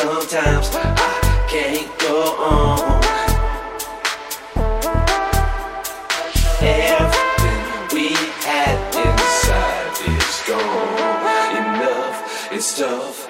Sometimes I can't go on. Everything we had inside is gone. Enough, it's tough.